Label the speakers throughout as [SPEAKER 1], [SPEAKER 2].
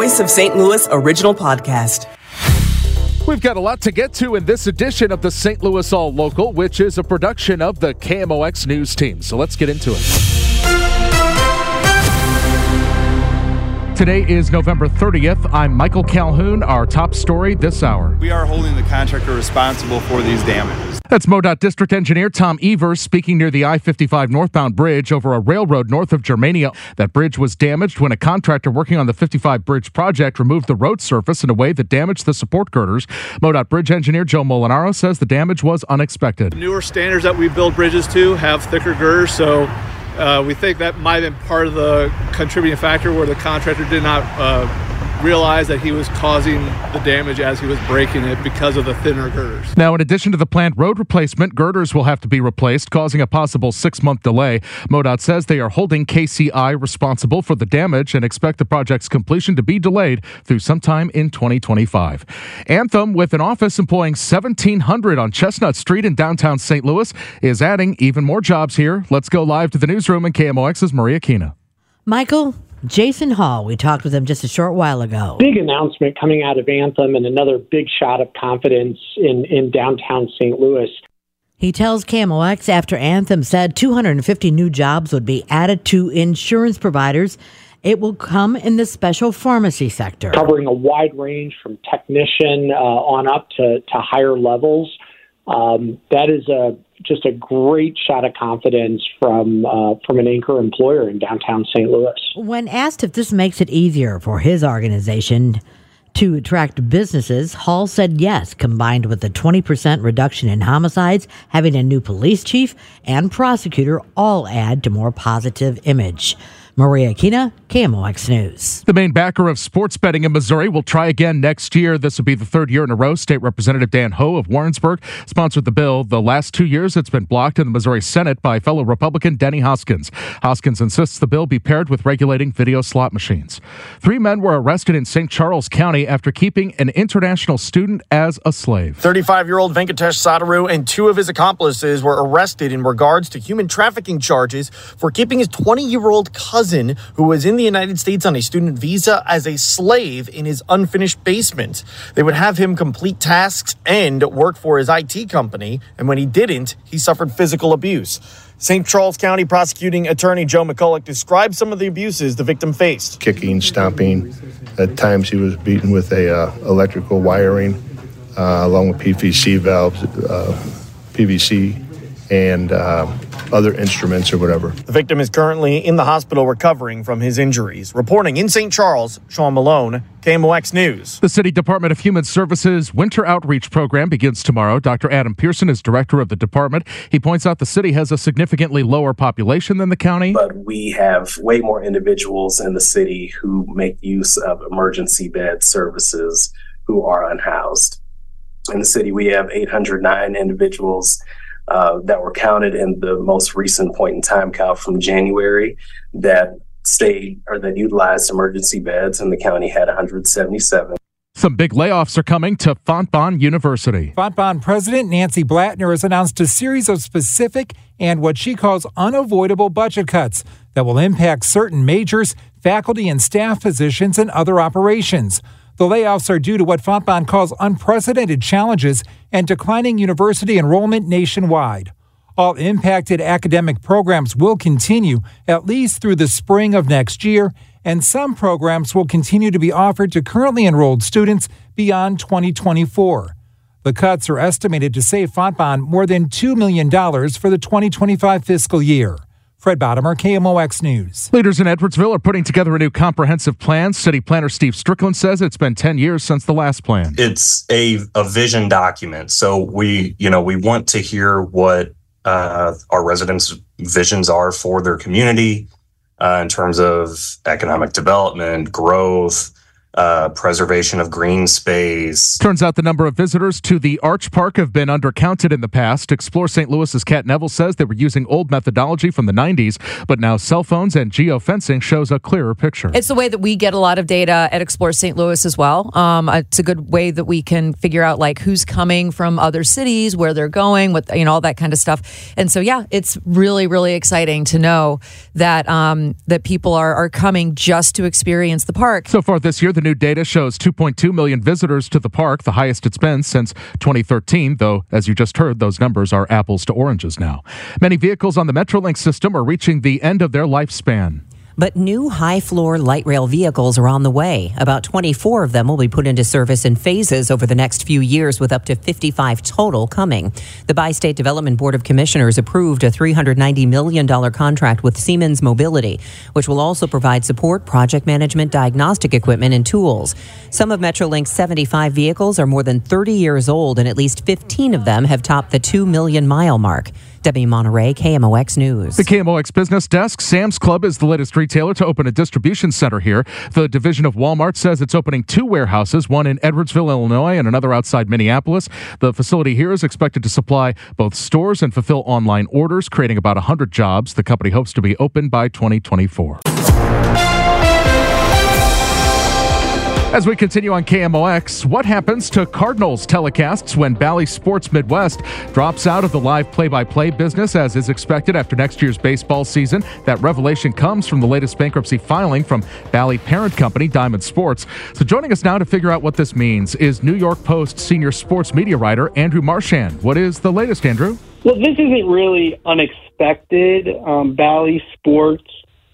[SPEAKER 1] Voice of St. Louis original podcast.
[SPEAKER 2] We've got a lot to get to in this edition of the St. Louis All Local, which is a production of the KMOX News Team. So let's get into it. Today is November 30th. I'm Michael Calhoun. Our top story this hour.
[SPEAKER 3] We are holding the contractor responsible for these damages.
[SPEAKER 2] That's MoDOT District Engineer Tom Evers speaking near the I 55 northbound bridge over a railroad north of Germania. That bridge was damaged when a contractor working on the 55 bridge project removed the road surface in a way that damaged the support girders. MoDOT Bridge Engineer Joe Molinaro says the damage was unexpected.
[SPEAKER 4] The newer standards that we build bridges to have thicker girders, so uh, we think that might have been part of the contributing factor where the contractor did not uh, realize that he was causing the damage as he was breaking it because of the thinner girders.
[SPEAKER 2] Now, in addition to the planned road replacement, girders will have to be replaced, causing a possible six month delay. MoDOT says they are holding KCI responsible for the damage and expect the project's completion to be delayed through sometime in 2025. Anthem, with an office employing 1,700 on Chestnut Street in downtown St. Louis, is adding even more jobs here. Let's go live to the newsroom in KMOX's Maria Kina.
[SPEAKER 5] Michael, Jason Hall, we talked with him just a short while ago.
[SPEAKER 6] Big announcement coming out of Anthem and another big shot of confidence in, in downtown St. Louis.
[SPEAKER 5] He tells KMOX after Anthem said 250 new jobs would be added to insurance providers. It will come in the special pharmacy sector.
[SPEAKER 6] Covering a wide range from technician uh, on up to, to higher levels. Um, that is a just a great shot of confidence from uh, from an anchor employer in downtown St. Louis.
[SPEAKER 5] When asked if this makes it easier for his organization to attract businesses, Hall said yes, combined with a 20% reduction in homicides, having a new police chief and prosecutor all add to more positive image. Maria Kina, KMOX News.
[SPEAKER 2] The main backer of sports betting in Missouri will try again next year. This will be the third year in a row. State Representative Dan Houx of Warrensburg sponsored the bill. The last two years, it's been blocked in the Missouri Senate by fellow Republican Denny Hoskins. Hoskins insists the bill be paired with regulating video slot machines. Three men were arrested in St. Charles County after keeping an international student as a slave.
[SPEAKER 7] 35 year old Venkatesh Sattaru and two of his accomplices were arrested in regards to human trafficking charges for keeping his 20 year old cousin who was in the United States on a student visa as a slave in his unfinished basement. They would have him complete tasks and work for his IT company, and when he didn't, he suffered physical abuse. St. Charles County prosecuting attorney Joe McCulloch described some of the abuses the victim faced.
[SPEAKER 8] Kicking, stomping. At times he was beaten with a uh, electrical wiring, uh, along with PVC valves, uh, PVC, and uh, other instruments or whatever.
[SPEAKER 7] The victim is currently in the hospital recovering from his injuries. Reporting in St. Charles, Sean Malone, KMOX News.
[SPEAKER 2] The City Department of Human Services Winter Outreach Program begins tomorrow. Dr. Adam Pearson is director of the department. He points out the city has a significantly lower population than the county.
[SPEAKER 9] But we have way more individuals in the city who make use of emergency bed services who are unhoused. In the city, we have 809 individuals uh, that were counted in the most recent point in time count from January that stayed or that utilized emergency beds, and the county had 177.
[SPEAKER 2] Some big layoffs are coming to Fontbonne University.
[SPEAKER 10] Fontbonne President Nancy Blattner has announced a series of specific and what she calls unavoidable budget cuts that will impact certain majors, faculty, and staff positions and other operations. The layoffs are due to what Fontbonne calls unprecedented challenges and declining university enrollment nationwide. All impacted academic programs will continue at least through the spring of next year, and some programs will continue to be offered to currently enrolled students beyond 2024. The cuts are estimated to save Fontbonne more than $2 million for the 2025 fiscal year. Fred Bottomer, KMOX News.
[SPEAKER 2] Leaders in Edwardsville are putting together a new comprehensive plan. City planner Steve Strickland says it's been 10 years since the last plan.
[SPEAKER 11] It's a, a vision document. So we, you know, we want to hear what uh, our residents' visions are for their community uh, in terms of economic development, growth, uh, preservation of green space.
[SPEAKER 2] Turns out the number of visitors to the Arch Park have been undercounted in the past. Explore St. Louis's Cat Neville says they were using old methodology from the 90s, but now cell phones and geofencing shows a clearer picture.
[SPEAKER 12] It's the way that we get a lot of data at Explore St. Louis as well. Um, it's a good way that we can figure out like who's coming from other cities, where they're going, with you know all that kind of stuff. And so yeah, it's really really exciting to know that um, that people are are coming just to experience the park.
[SPEAKER 2] So far this year, the revenue data shows 2.2 million visitors to the park, the highest it's been since 2013, though, as you just heard, those numbers are apples to oranges now. Many vehicles on the Metrolink system are reaching the end of their lifespan.
[SPEAKER 13] But new high floor light rail vehicles are on the way. About 24 of them will be put into service in phases over the next few years, with up to 55 total coming. The Bi State Development Board of Commissioners approved a $390 million contract with Siemens Mobility, which will also provide support, project management, diagnostic equipment, and tools. Some of Metrolink's 75 vehicles are more than 30 years old, and at least 15 of them have topped the 2 million mile mark. Debbie Monterrey, KMOX News.
[SPEAKER 2] The KMOX Business Desk. Sam's Club is the latest retailer to open a distribution center here. The division of Walmart says it's opening two warehouses, one in Edwardsville, Illinois, and another outside Minneapolis. The facility here is expected to supply both stores and fulfill online orders, creating about 100 jobs. The company hopes to be open by 2024. As we continue on KMOX, what happens to Cardinals telecasts when Bally Sports Midwest drops out of the live play by play business as is expected after next year's baseball season? That revelation comes from the latest bankruptcy filing from Bally parent company Diamond Sports. So joining us now to figure out what this means is New York Post senior sports media writer Andrew Marchand. What is the latest, Andrew?
[SPEAKER 14] Well, this isn't really unexpected. Um, Bally Sports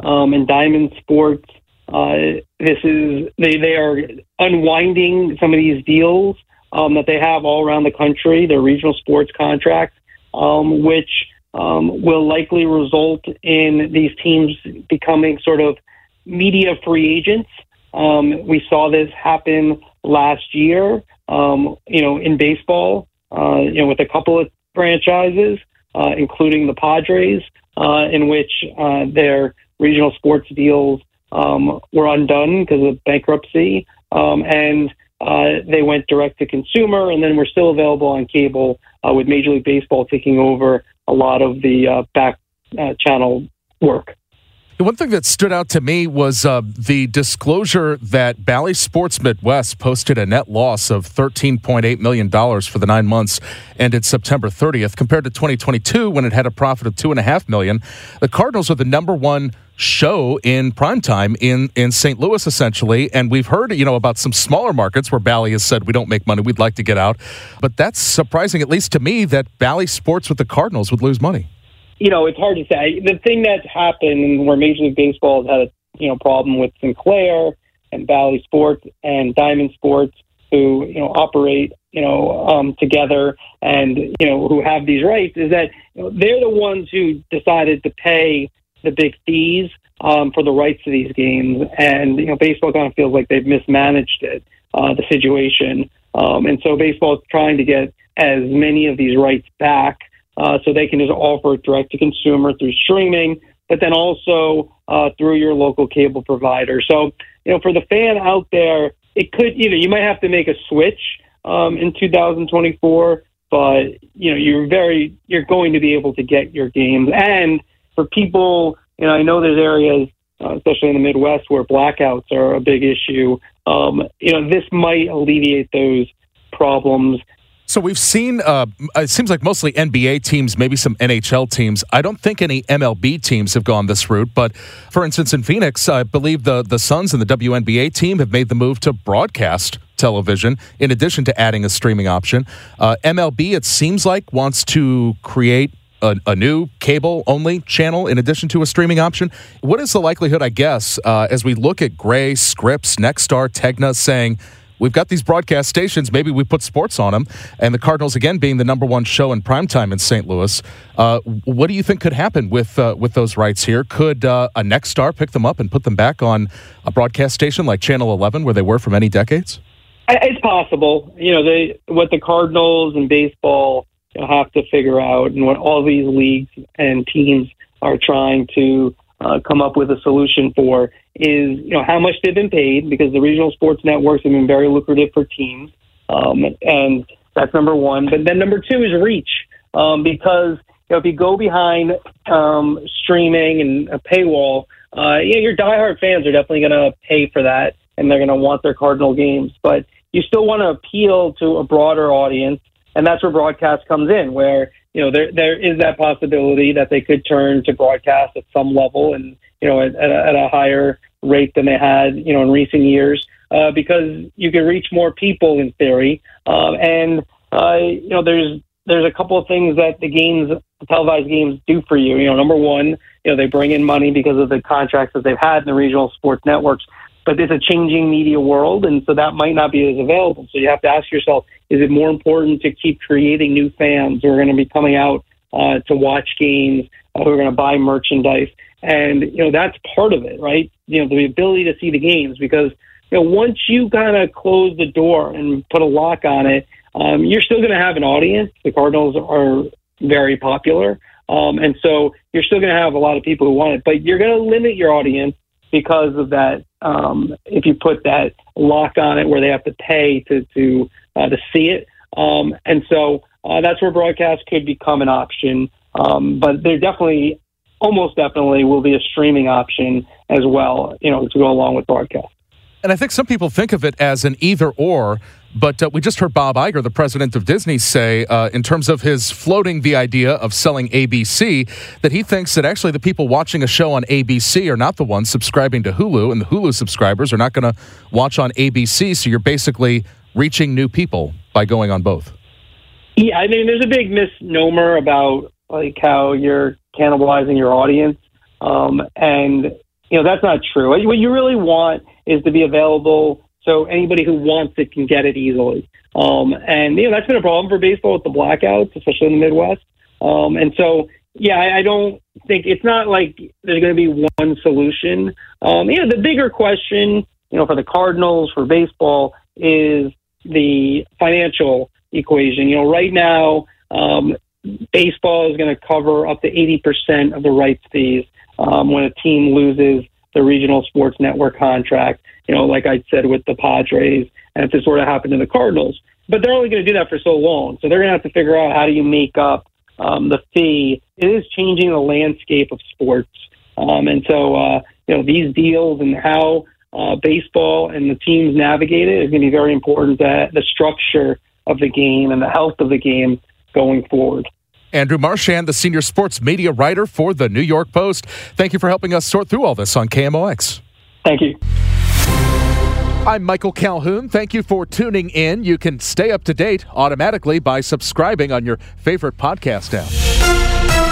[SPEAKER 14] um, and Diamond Sports uh, this is they they are unwinding some of these deals um, that they have all around the country. Their regional sports contracts, um, which um, will likely result in these teams becoming sort of media free agents. Um, we saw this happen last year, um, you know, in baseball, uh, you know, with a couple of franchises, uh, including the Padres, uh, in which uh, their regional sports deals um, were undone because of bankruptcy, um, and uh, they went direct to consumer, and then we're still available on cable uh, with Major League Baseball taking over a lot of the uh, back uh, channel work.
[SPEAKER 2] The one thing that stood out to me was uh, the disclosure that Bally Sports Midwest posted a net loss of $13.8 million for the nine months ended September 30th, compared to 2022 when it had a profit of 2.5 million. The Cardinals are the number one show in primetime in, in St. Louis, essentially. And we've heard, you know, about some smaller markets where Bally has said, we don't make money, we'd like to get out. But that's surprising, at least to me, that Bally Sports with the Cardinals would lose money
[SPEAKER 14] you know, it's hard to say. The thing that's happened where Major League Baseball has had a you know problem with Sinclair and Bally Sports and Diamond Sports, who you know operate you know um, together and you know who have these rights, is that you know, they're the ones who decided to pay the big fees um, for the rights to these games, and you know baseball kind of feels like they've mismanaged it, uh, the situation, um, and so baseball is trying to get as many of these rights back uh, so they can just offer it direct to consumer through streaming, but then also uh, through your local cable provider. So, you know, for the fan out there, it could, you know, you might have to make a switch um, in 2024, but you know, you're very, you're going to be able to get your games. And for people, you know, I know there's areas, uh, especially in the Midwest, where blackouts are a big issue. Um, you know, this might alleviate those problems.
[SPEAKER 2] So we've seen, uh, it seems like mostly NBA teams, maybe some NHL teams. I don't think any MLB teams have gone this route. But for instance, in Phoenix, I believe the, the Suns and the WNBA team have made the move to broadcast television in addition to adding a streaming option. Uh, MLB, it seems like, wants to create a, a, new cable only channel in addition to a streaming option. What is the likelihood, I guess, uh, as we look at Gray, Scripps, Nexstar, Tegna saying, we've got these broadcast stations. Maybe we put sports on them. And the Cardinals, again, being the number one show in primetime in St. Louis. Uh, what do you think could happen with uh, with those rights here? Could uh, a Nexstar pick them up and put them back on a broadcast station like Channel 11, where they were for many decades?
[SPEAKER 14] It's possible. You know, they what the Cardinals and baseball have to figure out, and what all these leagues and teams are trying to uh, come up with a solution for is you know how much they've been paid because the regional sports networks have been very lucrative for teams, um, and that's number one. But then number two is reach um, because you know, if you go behind um, streaming and a paywall, uh, yeah, your diehard fans are definitely going to pay for that, and they're going to want their Cardinal games. But you still want to appeal to a broader audience, and that's where broadcast comes in, where you know there there is that possibility that they could turn to broadcast at some level and you know, at, at, a, at a higher rate than they had, you know, in recent years. uh, because you can reach more people in theory. Um, and uh, you know, there's there's a couple of things that the games, the televised games, do for you. You know, number one, you know, they bring in money because of the contracts that they've had in the regional sports networks. But it's a changing media world, and so that might not be as available. So you have to ask yourself: Is it more important to keep creating new fans who are going to be coming out uh, to watch games, uh, who are going to buy merchandise? And you know that's part of it, right? You know, the ability to see the games because you know once you kind of close the door and put a lock on it, um, you're still going to have an audience. The Cardinals are very popular, um, and so you're still going to have a lot of people who want it. But you're going to limit your audience because of that. Um, if you put that lock on it, where they have to pay to to uh, to see it, um, and so uh, that's where broadcast could become an option. Um, but there definitely almost definitely will be a streaming option as well, you know, to go along with broadcast.
[SPEAKER 2] And I think some people think of it as an either or, but uh, we just heard Bob Iger, the president of Disney, say, uh, in terms of his floating the idea of selling ABC, that he thinks that actually the people watching a show on ABC are not the ones subscribing to Hulu, and the Hulu subscribers are not going to watch on ABC. So you're basically reaching new people by going on both.
[SPEAKER 14] Yeah, I mean, there's a big misnomer about like how you're cannibalizing your audience. Um, and, you know, that's not true. What you really want is to be available so anybody who wants it can get it easily. Um, and, you know, that's been a problem for baseball with the blackouts, especially in the Midwest. Um, and so, yeah, I, I don't think it's not like there's going to be one solution. Um, you know, the bigger question, you know, for the Cardinals, for baseball, is the financial equation. You know, right now, um, baseball is going to cover up to 80% of the rights fees um, when a team loses the regional sports network contract, you know, like I said with the Padres, and if this were to happen to the Cardinals. But they're only going to do that for so long. So they're going to have to figure out how do you make up um, the fee. It is changing the landscape of sports. Um, and so, uh, you know, these deals and how uh, baseball and the teams navigate it is going to be very important. That the structure of the game and the health of the game going forward.
[SPEAKER 2] Andrew Marchand, the senior sports media writer for the New York Post. Thank you for helping us sort through all this on KMOX.
[SPEAKER 14] Thank you.
[SPEAKER 2] I'm Michael Calhoun. Thank you for tuning in. You can stay up to date automatically by subscribing on your favorite podcast app.